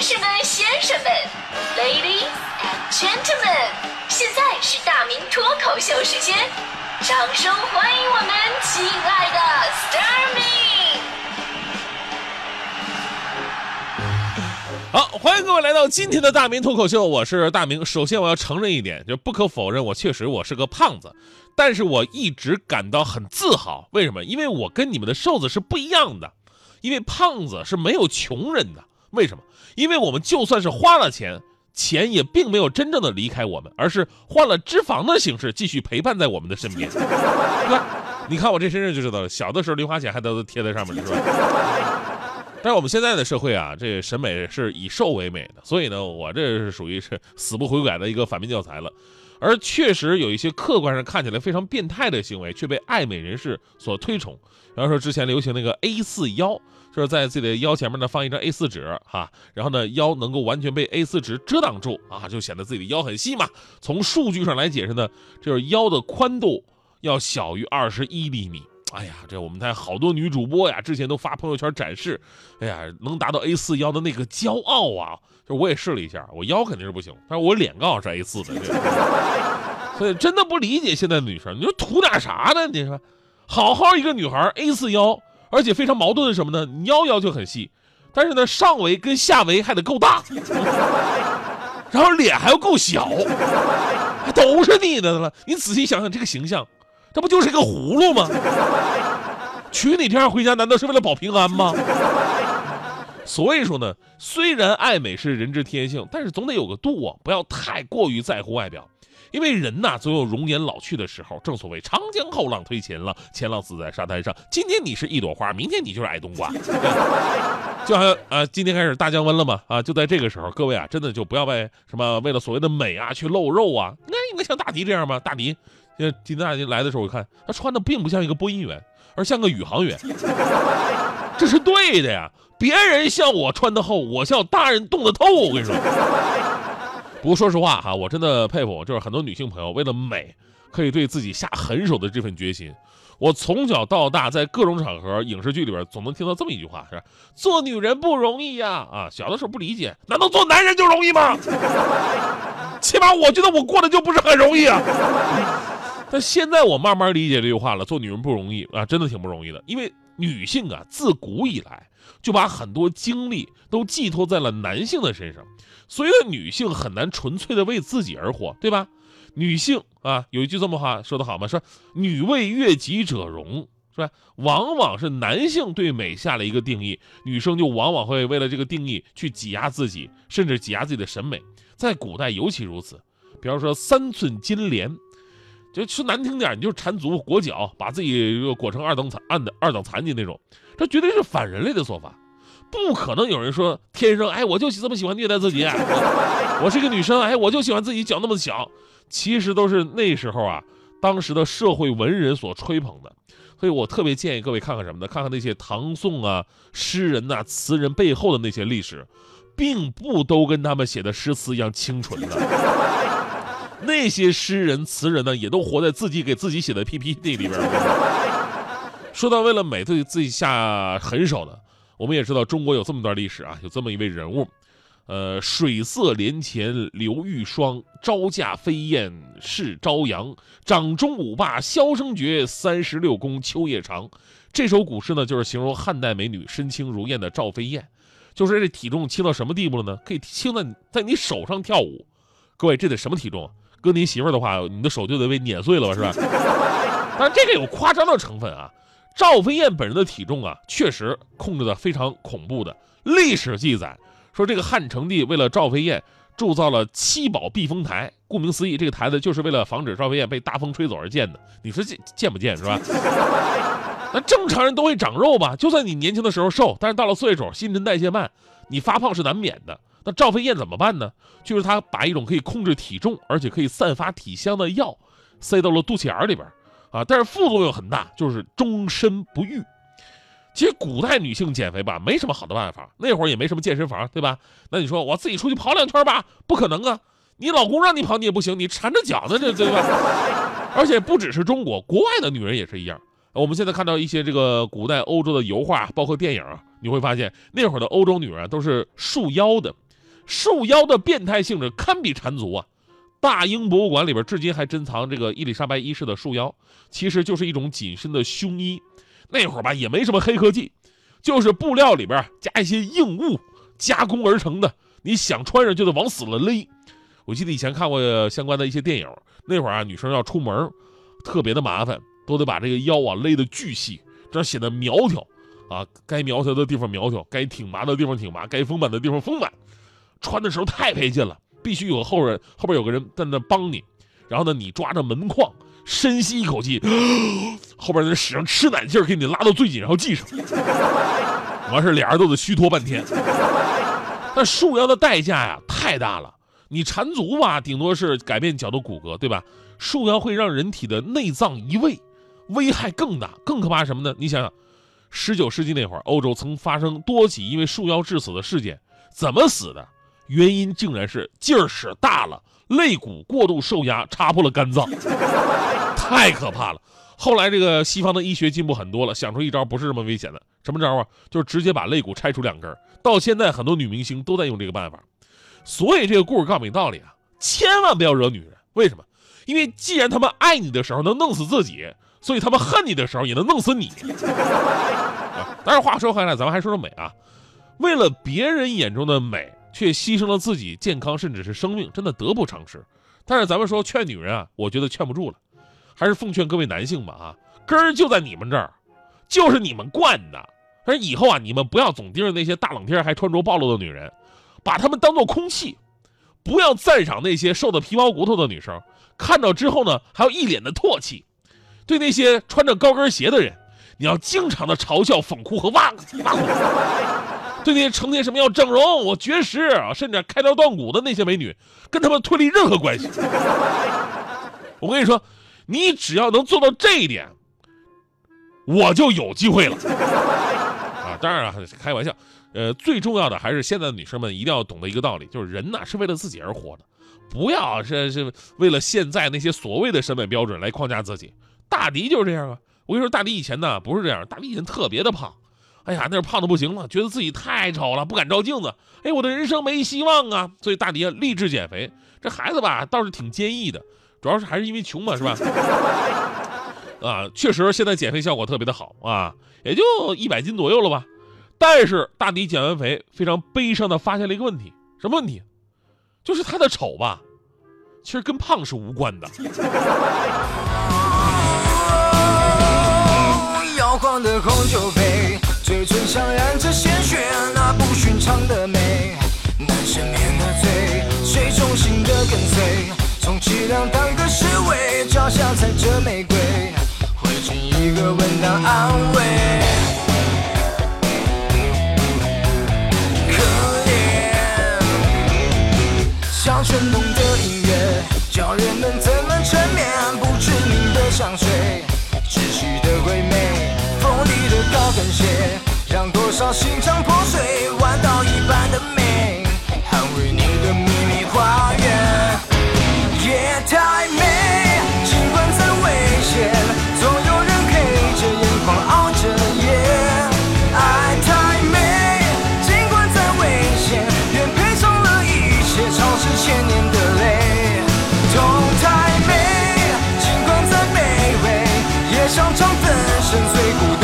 女士们、先生们，Ladies and Gentlemen，现在是大明脱口秀时间，掌声欢迎我们亲爱的 s t a r m y 好，欢迎各位来到今天的大明脱口秀，我是大明。首先我要承认一点，就不可否认，我确实我是个胖子，但是我一直感到很自豪。为什么？因为我跟你们的瘦子是不一样的，因为胖子是没有穷人的。为什么？因为我们就算是花了钱，钱也并没有真正的离开我们，而是换了脂肪的形式继续陪伴在我们的身边。对吧？你看我这身上就知道了，小的时候零花钱还都贴在上面了，是吧？但是我们现在的社会啊，这审美是以瘦为美的，所以呢，我这是属于是死不悔改的一个反面教材了。而确实有一些客观上看起来非常变态的行为，却被爱美人士所推崇。比方说之前流行那个 A 四腰，就是在自己的腰前面呢放一张 A 四纸哈，然后呢腰能够完全被 A 四纸遮挡住啊，就显得自己的腰很细嘛。从数据上来解释呢，就是腰的宽度要小于二十一厘米。哎呀，这我们台好多女主播呀，之前都发朋友圈展示，哎呀，能达到 A 四腰的那个骄傲啊！就我也试了一下，我腰肯定是不行，但是我脸刚好是 A 四的，所以真的不理解现在的女生，你说图点啥呢？你说，好好一个女孩 A 四腰，而且非常矛盾的是什么呢？你腰要求很细，但是呢上围跟下围还得够大，然后脸还要够小，都是你的了。你仔细想想这个形象。这不就是一个葫芦吗？娶你这样回家，难道是为了保平安吗？所以说呢，虽然爱美是人之天性，但是总得有个度啊，不要太过于在乎外表，因为人呐总有容颜老去的时候。正所谓长江后浪推前浪，前浪死在沙滩上。今天你是一朵花，明天你就是矮冬瓜。就好像啊，今天开始大降温了嘛，啊，就在这个时候，各位啊，真的就不要为什么为了所谓的美啊去露肉啊。那应该像大迪这样吗？大迪。今天大迪来的时候，我看他穿的并不像一个播音员，而像个宇航员。这是对的呀，别人像我穿的厚，我像大人冻得透。我跟你说，不过说实话哈，我真的佩服，就是很多女性朋友为了美，可以对自己下狠手的这份决心。我从小到大在各种场合、影视剧里边，总能听到这么一句话：是做女人不容易呀。啊，小的时候不理解，难道做男人就容易吗？起码我觉得我过得就不是很容易啊。但现在我慢慢理解这句话了，做女人不容易啊，真的挺不容易的。因为女性啊，自古以来就把很多精力都寄托在了男性的身上，所以女性很难纯粹的为自己而活，对吧？女性啊，有一句这么话说得好吗？说“女为悦己者容”，是吧？往往是男性对美下了一个定义，女生就往往会为了这个定义去挤压自己，甚至挤压自己的审美。在古代尤其如此，比方说三寸金莲。就说难听点，你就缠足裹脚，把自己裹成二等残、二等二等残疾那种，这绝对是反人类的做法。不可能有人说天生哎，我就这么喜欢虐待自己，我是个女生哎，我就喜欢自己脚那么小。其实都是那时候啊，当时的社会文人所吹捧的。所以我特别建议各位看看什么呢？看看那些唐宋啊诗人呐、词人背后的那些历史，并不都跟他们写的诗词一样清纯的。那些诗人词人呢，也都活在自己给自己写的 PPT 里边。说到为了美对自己下狠手的，我们也知道中国有这么段历史啊，有这么一位人物，呃，水色连前流玉霜，招架飞燕试朝阳，掌中舞罢箫声绝，三十六宫秋夜长。这首古诗呢，就是形容汉代美女身轻如燕的赵飞燕，就是这体重轻到什么地步了呢？可以轻在在你手上跳舞。各位，这得什么体重啊？搁你媳妇儿的话，你的手就得被碾碎了吧，是吧？但这个有夸张的成分啊。赵飞燕本人的体重啊，确实控制的非常恐怖的。历史记载说，这个汉成帝为了赵飞燕铸造了七宝避风台，顾名思义，这个台子就是为了防止赵飞燕被大风吹走而建的。你说这贱不贱是吧？那正常人都会长肉吧？就算你年轻的时候瘦，但是到了岁数，新陈代谢慢，你发胖是难免的。那赵飞燕怎么办呢？就是她把一种可以控制体重，而且可以散发体香的药塞到了肚脐眼里边，啊，但是副作用很大，就是终身不育。其实古代女性减肥吧，没什么好的办法，那会儿也没什么健身房，对吧？那你说我自己出去跑两圈吧，不可能啊！你老公让你跑你也不行，你缠着脚呢，这对吧？而且不只是中国，国外的女人也是一样。我们现在看到一些这个古代欧洲的油画，包括电影，你会发现那会儿的欧洲女人都是束腰的。束腰的变态性质堪比缠足啊！大英博物馆里边至今还珍藏这个伊丽莎白一世的束腰，其实就是一种紧身的胸衣。那会儿吧，也没什么黑科技，就是布料里边加一些硬物加工而成的。你想穿上就得往死了勒。我记得以前看过相关的一些电影，那会儿啊，女生要出门，特别的麻烦，都得把这个腰啊勒得巨细，这样显得苗条啊。该苗条的地方苗条，该挺拔的地方挺拔，该丰满的地方丰满。穿的时候太费劲了，必须有个后人后边有个人在那帮你，然后呢，你抓着门框，深吸一口气，后边人使上吃奶劲儿给你拉到最紧，然后系上，完事俩人都得虚脱半天。但束腰的代价呀太大了，你缠足吧，顶多是改变脚的骨骼，对吧？束腰会让人体的内脏移位，危害更大。更可怕什么呢？你想想，十九世纪那会儿，欧洲曾发生多起因为束腰致死的事件，怎么死的？原因竟然是劲儿使大了，肋骨过度受压，插破了肝脏，太可怕了。后来这个西方的医学进步很多了，想出一招不是这么危险的，什么招啊？就是直接把肋骨拆除两根。到现在很多女明星都在用这个办法。所以这个故事告诉你道理啊，千万不要惹女人。为什么？因为既然他们爱你的时候能弄死自己，所以他们恨你的时候也能弄死你。但是话说回来，咱们还说说美啊，为了别人眼中的美。却牺牲了自己健康，甚至是生命，真的得不偿失。但是咱们说劝女人啊，我觉得劝不住了，还是奉劝各位男性吧啊，根儿就在你们这儿，就是你们惯的。而以后啊，你们不要总盯着那些大冷天还穿着暴露的女人，把她们当做空气，不要赞赏那些瘦的皮包骨头的女生，看到之后呢，还要一脸的唾弃。对那些穿着高跟鞋的人，你要经常的嘲笑、讽哭和挖挖苦。对那些成天什么要整容、我绝食，甚至开刀断骨的那些美女，跟他们脱离任何关系。我跟你说，你只要能做到这一点，我就有机会了。啊，当然了，开玩笑。呃，最重要的还是现在的女生们一定要懂得一个道理，就是人呐是为了自己而活的，不要是是为了现在那些所谓的审美标准来框架自己。大迪就是这样啊。我跟你说，大迪以前呢不是这样，大迪以前特别的胖。哎呀，那是胖的不行了，觉得自己太丑了，不敢照镜子。哎，我的人生没希望啊！所以大迪立志减肥。这孩子吧，倒是挺坚毅的，主要是还是因为穷嘛，是吧？啊，确实现在减肥效果特别的好啊，也就一百斤左右了吧。但是大迪减完肥，非常悲伤的发现了一个问题，什么问题？就是他的丑吧，其实跟胖是无关的。摇晃的红酒。上染着鲜血，那不寻常的美。难赦免的罪，谁忠心的跟随？充其量当个侍卫，脚下踩着玫瑰，回敬一个吻当安慰。可怜，像旋动的音乐，叫人们怎么沉眠？不知名的香水，窒息的鬼魅。锋利的高跟鞋，让多少心肠破碎，弯刀一般的美，捍卫你的秘密花园。夜太美，尽管再危险，总有人黑着眼眶熬着夜。爱太美，尽管再危险，愿赔上了一切，潮湿千年的泪。痛太美，尽管再卑微，也想尝粉身碎骨。